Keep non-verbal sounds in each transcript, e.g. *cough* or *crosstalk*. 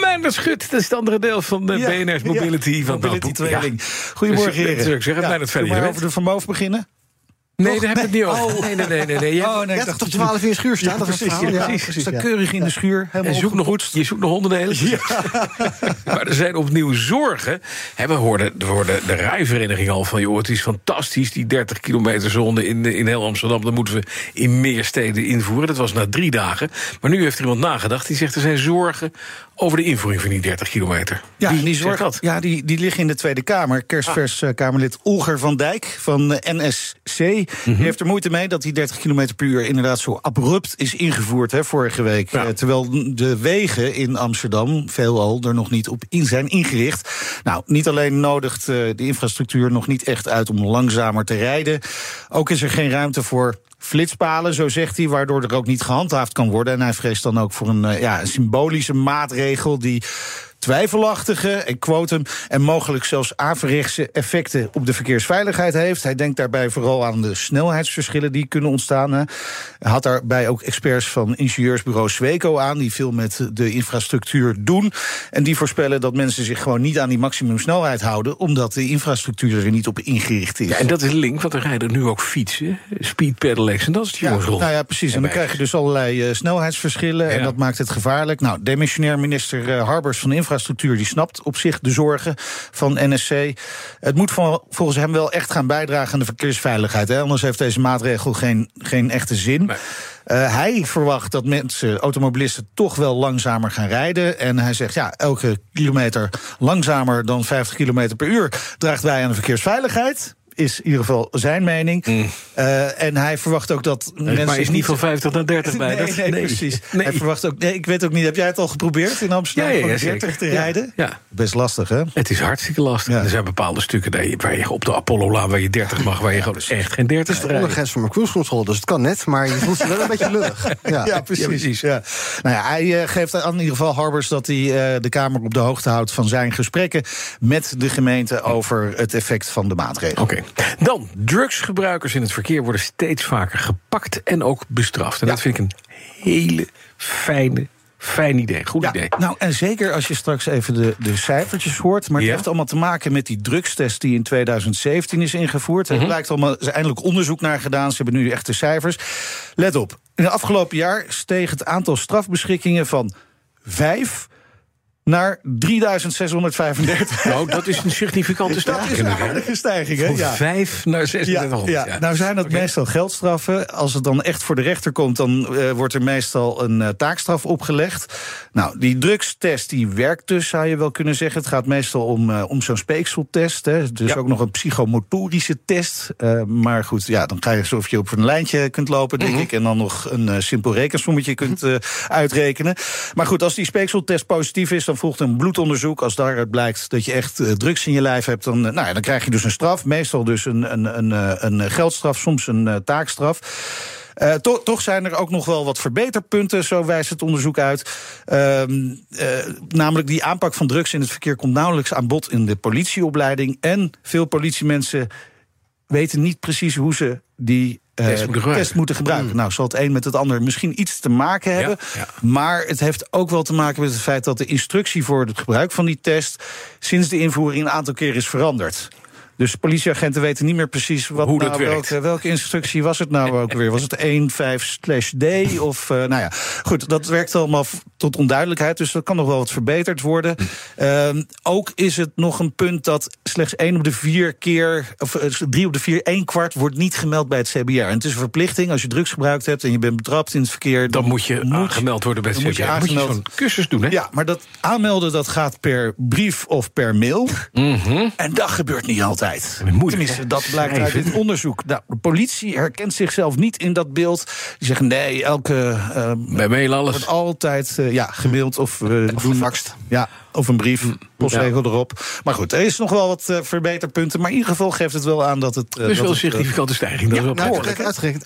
Meindert Schut. Dat is het andere deel van de Ja, BNR's Mobility. ja, van Mobility. Goedemorgen, Dus, heren. dus ik zeg het, Meindert, verder, zullen we over de Van Moof beginnen? Nee, daar hebben we het niet over. Oh. Nee, nee, nee. nee, nee. Je- Oh, nee, Ja, ik dacht tot dat 12 uur schuur Ja, staat. het precies, ja, ja. precies. Staat Ja. keurig in de schuur. Helemaal En zoek nog, je zoekt nog onderdelen. *laughs* maar er zijn opnieuw zorgen. We hoorden, we hoorden de rijvereniging al van... joh, het is fantastisch, die 30 kilometer zone in, in heel Amsterdam... dat moeten we in meer steden invoeren. Dat was na drie dagen. Maar nu heeft er iemand nagedacht. Die zegt er zijn zorgen over de invoering van die 30 kilometer. Ja, die, zorg, dat? ja die, die liggen in de Tweede Kamer. Kerstvers eh, Kamerlid Olger van Dijk van eh, NSC. Die heeft er moeite mee dat die 30 km per uur inderdaad zo abrupt is ingevoerd hè, vorige week. Ja. Eh, terwijl de wegen in Amsterdam veelal er nog niet op in zijn ingericht. Nou, niet alleen nodigt de infrastructuur nog niet echt uit om langzamer te rijden. Ook is er geen ruimte voor flitspalen, zo zegt hij, waardoor er ook niet gehandhaafd kan worden. En hij vreest dan ook voor een, eh, ja, symbolische maatregel die twijfelachtige, ik quote hem, en mogelijk zelfs averechtse effecten op de verkeersveiligheid heeft. Hij denkt daarbij vooral aan de snelheidsverschillen die kunnen ontstaan. Hij had daarbij ook experts van ingenieursbureau Sweco aan, die veel met de infrastructuur doen. En die voorspellen dat mensen zich gewoon niet aan die maximumsnelheid houden, omdat de infrastructuur er niet op ingericht is. Ja, en dat is link, want er rijden nu ook fietsen, speed pedelecs en dat is het Ja, jongensrol. nou ja, precies. En dan krijg je dus allerlei eh, snelheidsverschillen. En Ja. dat maakt het gevaarlijk. Nou, demissionair minister eh, Harbers van Infrastructuur... die snapt op zich de zorgen van NSC. Het moet vol- volgens hem wel echt gaan bijdragen aan de verkeersveiligheid. Hè? Anders heeft deze maatregel geen, geen echte zin. Nee. Eh, hij verwacht dat mensen, automobilisten, toch wel langzamer gaan rijden. En hij zegt, ja, elke kilometer langzamer dan 50 kilometer per uur... draagt bij aan de verkeersveiligheid. Is in ieder geval zijn mening. Eh, en hij verwacht ook dat mensen. Mm. maar is niet van 50 naar 30 bij. *laughs* Nee, nee, precies. Nee. Hij verwacht ook. Nee, ik weet ook niet. Heb jij het al geprobeerd in Amsterdam? Ja, ja, ja, van 30 zeker. te Ja, rijden? ja. Best lastig, hè? Het is hartstikke lastig. Ja. Er zijn bepaalde stukken waar je, waar je op de Apollo-laan... waar je 30 mag, waar je gewoon echt geen 30 rijdt. Ondergrens van mijn cruise control, dus het kan net, maar je voelt je wel een beetje lullig. *laughs* Ja. Ja, precies. Ja, precies. Ja. Nou ja, hij eh, geeft aan in ieder geval Harbers dat hij eh, de Kamer op de hoogte houdt van zijn gesprekken met de gemeente over het effect van de maatregelen. Oké. Dan, drugsgebruikers in het verkeer worden steeds vaker gepakt en ook bestraft. En dat vind ik een hele fijne, fijn idee. Goed idee. Nou, en zeker als je straks even de, de cijfertjes hoort. Maar het Ja. heeft allemaal te maken met die drugstest die in 2017 is ingevoerd. Mhm. Er blijkt allemaal, er is eindelijk onderzoek naar gedaan. Ze hebben nu echte cijfers. Let op, in het afgelopen jaar steeg het aantal strafbeschikkingen van 5 naar 3635. Nou, dat is een significante *laughs* Dat stijging. is een aardige stijging, hè? Ja. 5 naar Ja, 3600. ja. nou zijn dat meestal geldstraffen. Als het dan echt voor de rechter komt, dan eh, wordt er meestal een eh, taakstraf opgelegd. Nou, die drugstest die werkt dus, zou je wel kunnen zeggen. Het gaat meestal om, eh, om zo'n speekseltest. Hè. Dus ook nog een psychomotorische test. Maar goed, ja, dan ga je alsof je op een lijntje kunt lopen, denk ik. En dan nog een simpel rekensommetje kunt eh, uitrekenen. Maar goed, als die speekseltest positief is, volgt een bloedonderzoek. Als daaruit blijkt dat je echt eh, drugs in je lijf hebt, dan, eh, nou ja, dan krijg je dus een straf. Meestal dus een, een, een, eh, een geldstraf, soms een taakstraf. To- toch zijn er ook nog wel wat verbeterpunten, zo wijst het onderzoek uit. Ehm, eh, namelijk die aanpak van drugs in het verkeer komt nauwelijks aan bod in de politieopleiding. En veel politiemensen weten niet precies hoe ze die Test moeten gebruiken. test moeten gebruiken. Nou, zal het een met het ander misschien iets te maken hebben. ja. Maar het heeft ook wel te maken met het feit dat de instructie voor het gebruik van die test sinds de invoering een aantal keer is veranderd. Dus politieagenten weten niet meer precies wat Hoe dat nou, werkt. welke, welke instructie was het nou ook weer? Was het 1.5/D of uh, nou ja, goed, dat werkt allemaal tot onduidelijkheid, dus dat kan nog wel wat verbeterd worden. Uh, ook is het nog een punt dat slechts 1 op de 4 keer of 3 op de 4 1 kwart wordt niet gemeld bij het CBR. En het is een verplichting als je drugs gebruikt hebt en je bent betrapt in het verkeer, Dan moet je aangemeld worden bij het dan moet je CBR. Moet je zo'n cursus doen, hè? ja, maar dat aanmelden dat gaat per brief of per mail. En dat gebeurt niet altijd. Moeilijk, Tenminste, hè? dat blijkt uit dit onderzoek. Nou, de politie herkent zichzelf niet in dat beeld. Die zeggen nee, elke. eh, Bij mail alles. wordt altijd eh, ja, gemaild of, eh, doen. gefaxt. Ja, Of een brief, postzegel erop. Maar goed, er is nog wel wat eh, verbeterpunten. Maar in ieder geval geeft het wel aan dat het... eh, Dus wel een het, eh, significante stijging. Dat is wel Nou, uitgerekend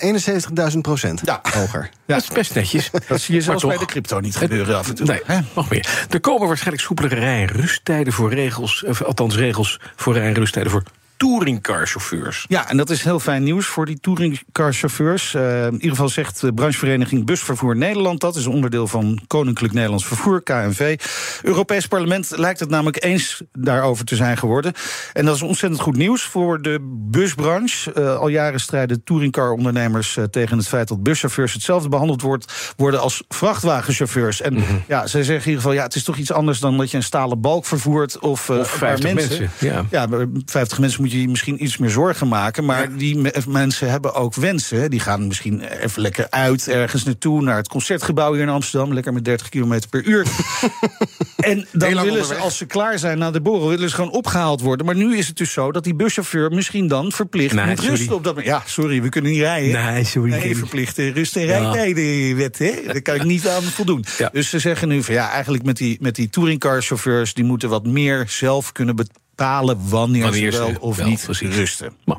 71.000 procent Ja. hoger. Dat is best netjes. *laughs* Dat zie je zelfs toch- bij de crypto niet gebeuren af en toe. Nee, nog meer. Er komen waarschijnlijk soepelere rij- en rusttijden voor regels, of althans regels voor rij- en rusttijden voor touringcarchauffeurs. Ja, en dat is heel fijn nieuws voor die touringcarchauffeurs. Eh in ieder geval zegt de branchevereniging Busvervoer Nederland... dat is een onderdeel van Koninklijk Nederlands Vervoer, KNV. Europees Parlement lijkt het namelijk eens daarover te zijn geworden. En dat is ontzettend goed nieuws voor de busbranche. Eh, al jaren strijden touringcar-ondernemers eh, tegen het feit... dat buschauffeurs hetzelfde behandeld wordt, worden als vrachtwagenchauffeurs. En ja, zij zeggen in ieder geval... ja, het is toch iets anders dan dat je een stalen balk vervoert... of, Of een paar 50 mensen, ja. ja, bij 50 mensen moet je je misschien iets meer zorgen maken. Maar die me- mensen hebben ook wensen. Die gaan misschien even lekker uit ergens naartoe. Naar het concertgebouw hier in Amsterdam. Lekker met 30 km per uur. *laughs* en dan willen ze, als ze klaar zijn na de borrel, willen ze gewoon opgehaald worden. Maar nu is het dus zo dat die buschauffeur misschien dan verplicht Nee, moet sorry. rusten op dat moment. Ja, sorry, we kunnen niet rijden. Nee, sorry, Nee, verplichte rust- en Ja. rijtijdenwet, hè? Daar kan ik niet aan voldoen. Ja. Dus ze zeggen nu van ja, eigenlijk met die, met die touringcarchauffeurs... die moeten wat meer zelf kunnen bepalen wanneer, Wanneer ze wel of wel, niet precies. rusten. Maar,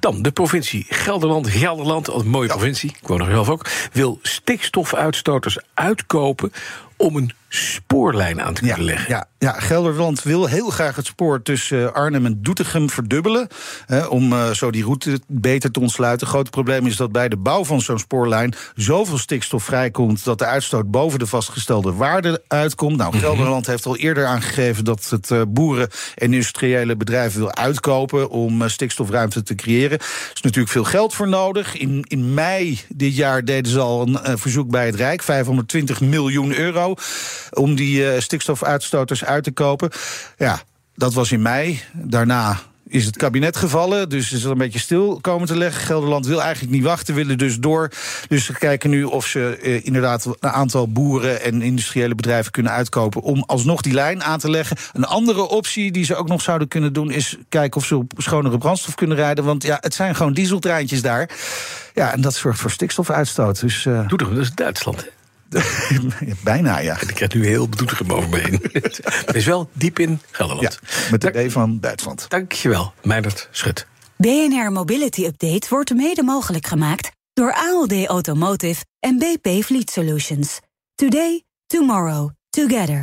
dan de provincie Gelderland. Gelderland, een mooie provincie, ik woon er zelf ook, wil stikstofuitstoters uitkopen om een spoorlijn aan te Ja, kunnen leggen. ja, ja, Gelderland wil heel graag het spoor tussen eh, Arnhem en Doetinchem verdubbelen. Hè, om eh, zo die route beter te ontsluiten. Het grote probleem is dat bij de bouw van zo'n spoorlijn zoveel stikstof vrijkomt. dat de uitstoot boven de vastgestelde waarde uitkomt. Nou, Mhm. Gelderland heeft al eerder aangegeven dat het eh, boeren en industriële bedrijven wil uitkopen. om stikstofruimte te creëren. Er is natuurlijk veel geld voor nodig. In, in mei dit jaar deden ze al een eh, verzoek bij het Rijk, 520 miljoen euro. om die eh, stikstofuitstoters uit te kopen. Ja, dat was in mei. Daarna is het kabinet gevallen, dus is het een beetje stil komen te leggen. Gelderland wil eigenlijk niet wachten, willen dus door. Dus ze kijken nu of ze eh, inderdaad een aantal boeren en industriële bedrijven kunnen uitkopen om alsnog die lijn aan te leggen. Een andere optie die ze ook nog zouden kunnen doen is kijken of ze op schonere brandstof kunnen rijden. Want ja, het zijn gewoon dieseltreintjes daar. Ja, en dat zorgt voor stikstofuitstoot. Dus eh, Doetinchem, dat is Duitsland. *laughs* bijna ja. Ik krijg nu heel Doetinchem over me heen. Het is wel diep in ja. Gelderland. Met de D van Duitsland. Dankjewel, Meijnerd Schut. BNR Mobility Update wordt mede mogelijk gemaakt door ALD Automotive en BP Fleet Solutions. Today, tomorrow, together.